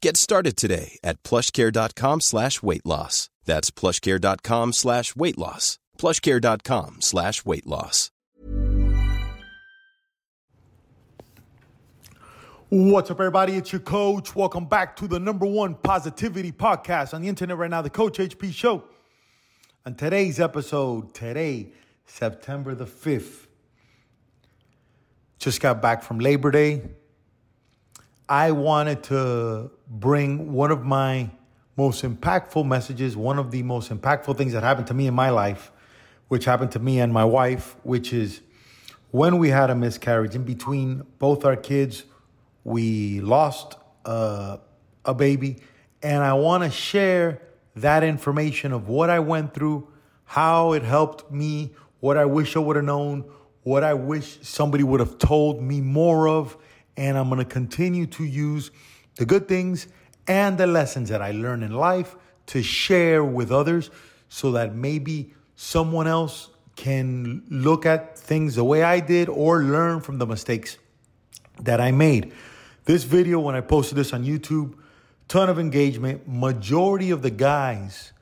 Get started today at plushcare.com slash weight loss. That's plushcare.com slash weight loss. plushcare.com slash weight loss. What's up, everybody? It's your coach. Welcome back to the number one positivity podcast on the internet right now, the Coach HP Show. On today's episode, today, September the 5th, just got back from Labor Day. I wanted to bring one of my most impactful messages, one of the most impactful things that happened to me in my life, which happened to me and my wife, which is when we had a miscarriage in between both our kids, we lost uh, a baby. And I want to share that information of what I went through, how it helped me, what I wish I would have known, what I wish somebody would have told me more of. And I'm going to continue to use the good things and the lessons that I learned in life to share with others so that maybe someone else can look at things the way I did or learn from the mistakes that I made. This video, when I posted this on YouTube, ton of engagement. Majority of the guys,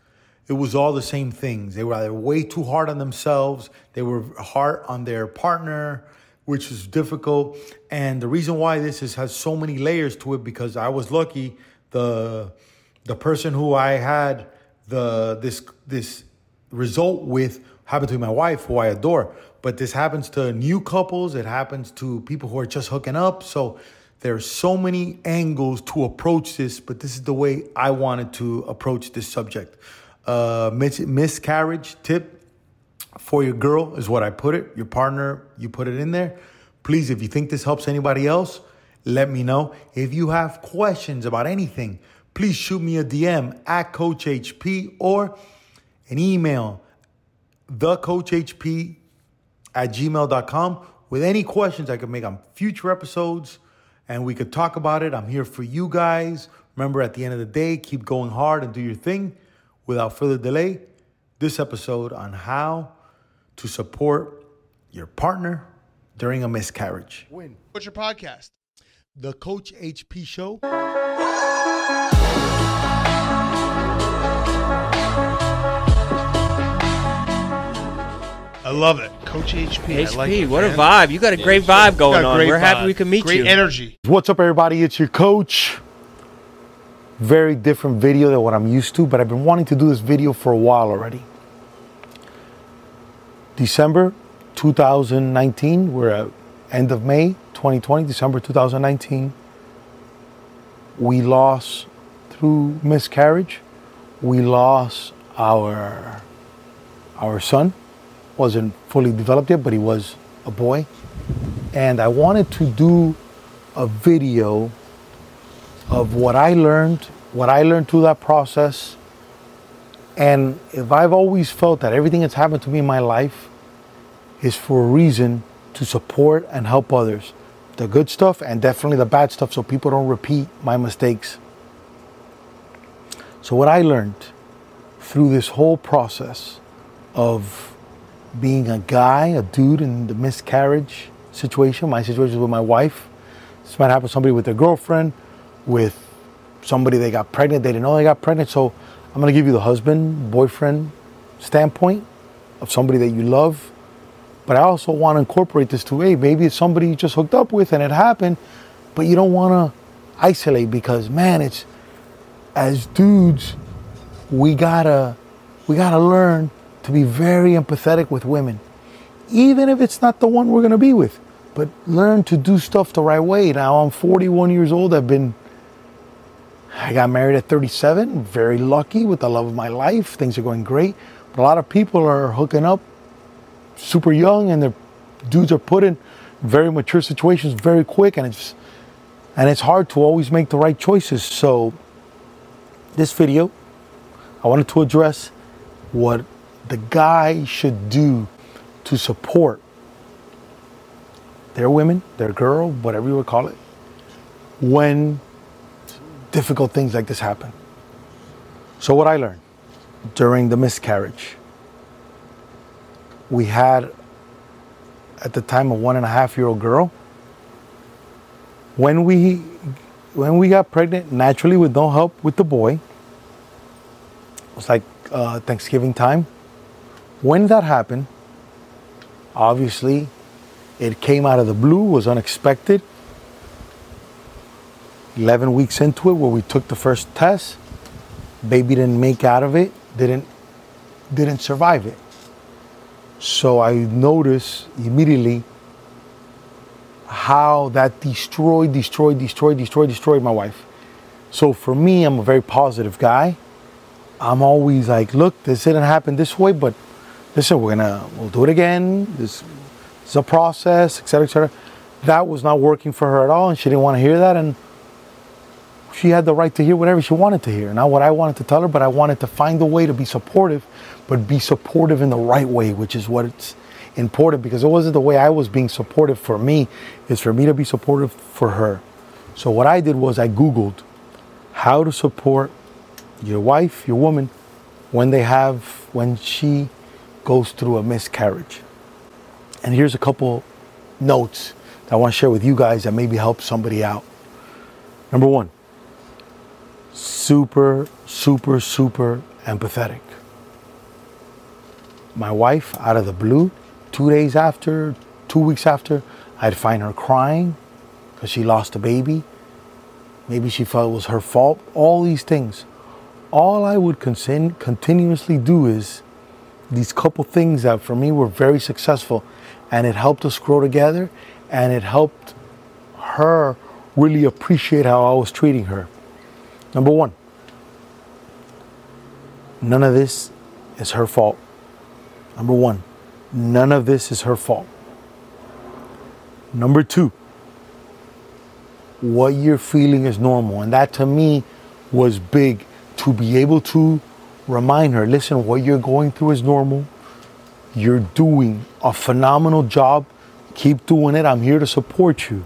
it was all the same things. They were either way too hard on themselves, they were hard on their partner, which is difficult. And the reason why this is, has so many layers to it because I was lucky. The the person who I had the this this result with happened to be my wife, who I adore. But this happens to new couples. It happens to people who are just hooking up. So there are so many angles to approach this, but this is the way I wanted to approach this subject. Uh, mis- miscarriage tip for your girl is what I put it. Your partner, you put it in there. Please, if you think this helps anybody else, let me know. If you have questions about anything, please shoot me a DM at Coach HP or an email, thecoachhp at gmail.com with any questions I can make on future episodes and we could talk about it. I'm here for you guys. Remember, at the end of the day, keep going hard and do your thing. Without further delay, this episode on how to support your partner during a miscarriage. Win. What's your podcast? The Coach HP Show. I love it. Coach HP. I HP, like it, what a vibe. You got a great vibe going Got on. great We're happy we can meet Great you. Great energy. What's up, everybody? It's your coach. Very different video than what I'm used to, but I've been wanting to do this video for a while already. December 2019, we're at end of May 2020, December 2019. We lost through miscarriage. We lost our our son. Wasn't fully developed yet, but he was a boy. And I wanted to do a video of what I learned, what I learned through that process. And if I've always felt that everything that's happened to me in my life is for a reason to support and help others. The good stuff and definitely the bad stuff so people don't repeat my mistakes. So, what I learned through this whole process of being a guy, a dude in the miscarriage situation, my situation with my wife, this might happen to somebody with their girlfriend, with somebody they got pregnant, they didn't know they got pregnant. So, I'm to give you the husband, boyfriend standpoint of somebody that you love. But I also want to incorporate this to, hey, maybe it's somebody you just hooked up with and it happened, but you don't want to isolate because, man, it's as dudes, we gotta we gotta learn to be very empathetic with women, even if it's not the one we're gonna be with. But learn to do stuff the right way. Now I'm 41 years old. I've been I got married at 37. Very lucky with the love of my life. Things are going great. But a lot of people are hooking up super young, and their dudes are put in very mature situations very quick, and it's and it's hard to always make the right choices. So this video, I wanted to address what the guy should do to support their women, their girl, whatever you would call it, when difficult things like this happen. So, what I learned during the miscarriage, we had at the time a one and a half year old girl. When we when we got pregnant, naturally with no help with the boy, it was like uh, Thanksgiving time. When that happened, obviously, it came out of the blue, was unexpected. 11 weeks into it, where we took the first test, baby didn't make out of it, didn't didn't survive it. So I noticed immediately how that destroyed, destroyed, destroyed, destroyed, destroyed my wife. So for me, I'm a very positive guy. I'm always like, look, this didn't happen this way, but listen, we're gonna, we'll do it again. This is a process, etc., etc. That was not working for her at all, and she didn't want to hear that. And she had the right to hear whatever she wanted to hear, not what I wanted to tell her, but I wanted to find a way to be supportive, but be supportive in the right way, which is what it's important because it wasn't the way I was being supportive for me, it's for me to be supportive for her. So what I did was I Googled how to support your wife, your woman, when they have, when she goes through a miscarriage. And here's a couple notes that I want to share with you guys that maybe help somebody out. Number one, super, super, super empathetic. My wife, out of the blue, two days after, two weeks after, I'd find her crying because she lost a baby. Maybe she felt it was her fault. All these things. All I would con- continuously do is these couple things that for me were very successful and it helped us grow together and it helped her really appreciate how I was treating her. Number one, none of this is her fault. Number one, none of this is her fault. Number two, what you're feeling is normal. And that to me was big to be able to remind her listen, what you're going through is normal. You're doing a phenomenal job. Keep doing it. I'm here to support you.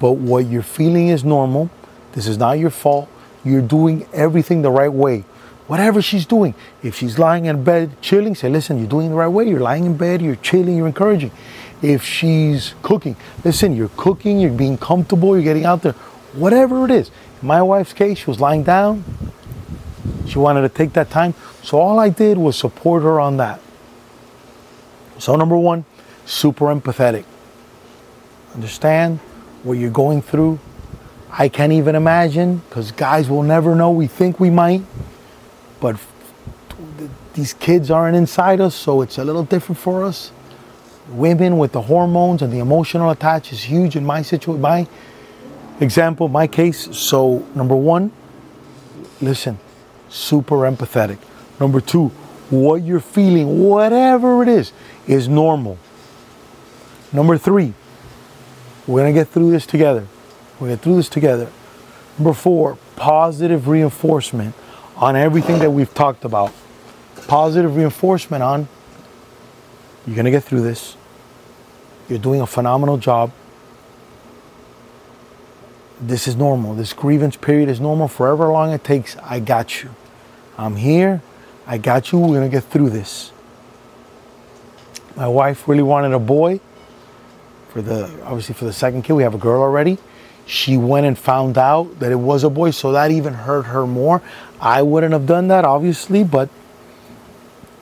But what you're feeling is normal. This is not your fault. You're doing everything the right way. Whatever she's doing, if she's lying in bed chilling, say, listen, you're doing the right way. You're lying in bed, you're chilling, you're encouraging. If she's cooking, listen, you're cooking, you're being comfortable, you're getting out there. Whatever it is. In my wife's case, she was lying down. She wanted to take that time. So all I did was support her on that. So, number one, super empathetic. Understand what you're going through, I can't even imagine because guys will never know. We think we might, but these kids aren't inside us, so it's a little different for us. Women with the hormones and the emotional attach is huge in my situation, my example, my case. So, number one, listen, super empathetic. Number two, what you're feeling, whatever it is, is normal. Number three, we're gonna get through this together. We're going to do this together. Number four, positive reinforcement on everything that we've talked about. Positive reinforcement on you're going to get through this. You're doing a phenomenal job. This is normal. This grievance period is normal. Forever long it takes, I got you. I'm here. I got you. We're going to get through this. My wife really wanted a boy for the obviously for the second kid. We have a girl already. She went and found out that it was a boy, so that even hurt her more. I wouldn't have done that, obviously, but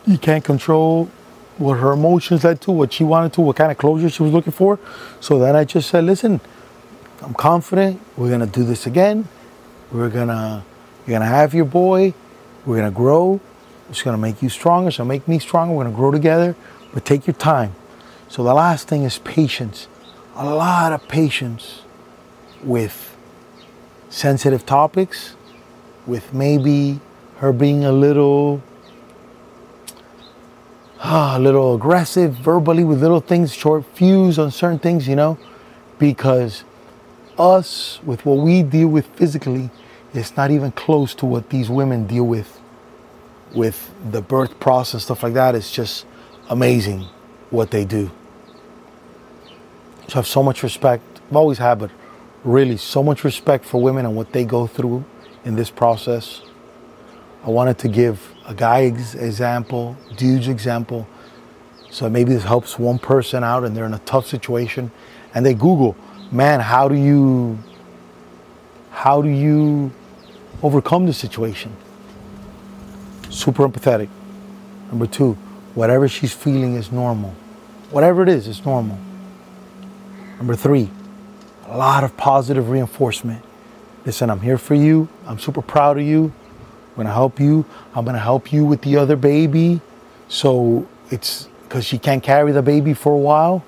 you can't control what her emotions led to, what she wanted to, what kind of closure she was looking for. So then I just said, listen, I'm confident. We're gonna do this again. We're gonna, you're gonna have your boy. We're gonna grow. It's gonna make you stronger. It's gonna make me stronger. We're gonna grow together. But take your time. So the last thing is patience. A lot of patience with sensitive topics, with maybe her being a little ah, a little aggressive verbally with little things, short fuse on certain things, you know, because us with what we deal with physically it's not even close to what these women deal with with the birth process stuff like that. It's just amazing what they do. So I have so much respect. I've always had, but really so much respect for women and what they go through in this process. I wanted to give a guy's example, dude's example, so maybe this helps one person out and they're in a tough situation, and they Google, man, how do you, how do you overcome the situation? Super empathetic. Number two, whatever she's feeling is normal. Whatever it is, it's normal. Number three, a lot of positive reinforcement. Listen, I'm here for you. I'm super proud of you. I'm gonna help you. I'm gonna help you with the other baby. So it's because she can't carry the baby for a while.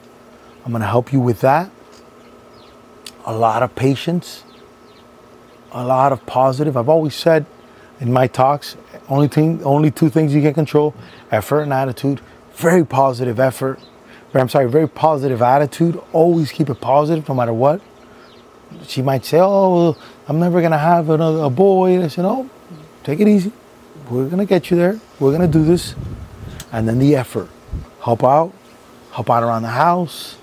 I'm gonna help you with that. A lot of patience, a lot of positive. I've always said in my talks, only thing, only two things you can control: effort and attitude. Very positive effort. I'm sorry, very positive attitude. Always keep it positive, no matter what she might say, "Oh, I'm never gonna have another a boy." And I said, "Oh, take it easy. We're gonna get you there. We're gonna do this." And then the effort, help out, help out around the house,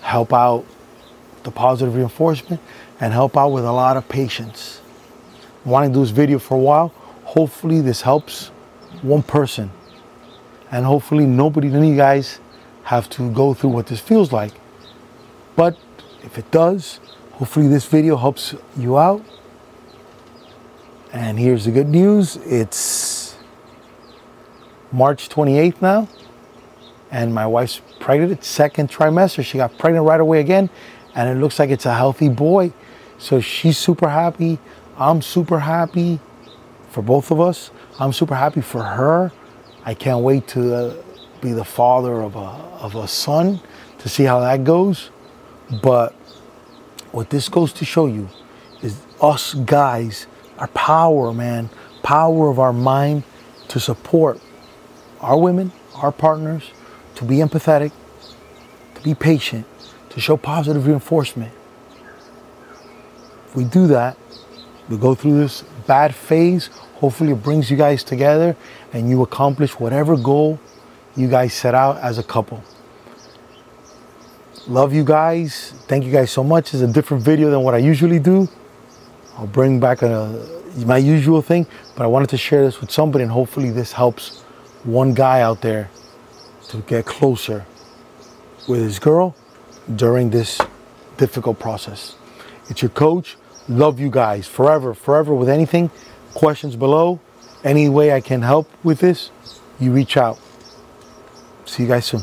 help out the positive reinforcement, and help out with a lot of patience. Wanting to do this video for a while. Hopefully, this helps one person, and hopefully, nobody, none of you guys, have to go through what this feels like. But if it does, Hopefully, this video helps you out. And here's the good news it's March 28th now, and my wife's pregnant. Second trimester. She got pregnant right away again, and it looks like it's a healthy boy. So she's super happy. I'm super happy for both of us. I'm super happy for her. I can't wait to uh, be the father of a, of a son to see how that goes. But what this goes to show you is us guys, our power, man, power of our mind to support our women, our partners, to be empathetic, to be patient, to show positive reinforcement. If we do that, we go through this bad phase. Hopefully, it brings you guys together and you accomplish whatever goal you guys set out as a couple. Love you guys. Thank you guys so much. It's a different video than what I usually do. I'll bring back a, my usual thing, but I wanted to share this with somebody, and hopefully, this helps one guy out there to get closer with his girl during this difficult process. It's your coach. Love you guys forever, forever with anything. Questions below. Any way I can help with this, you reach out. See you guys soon.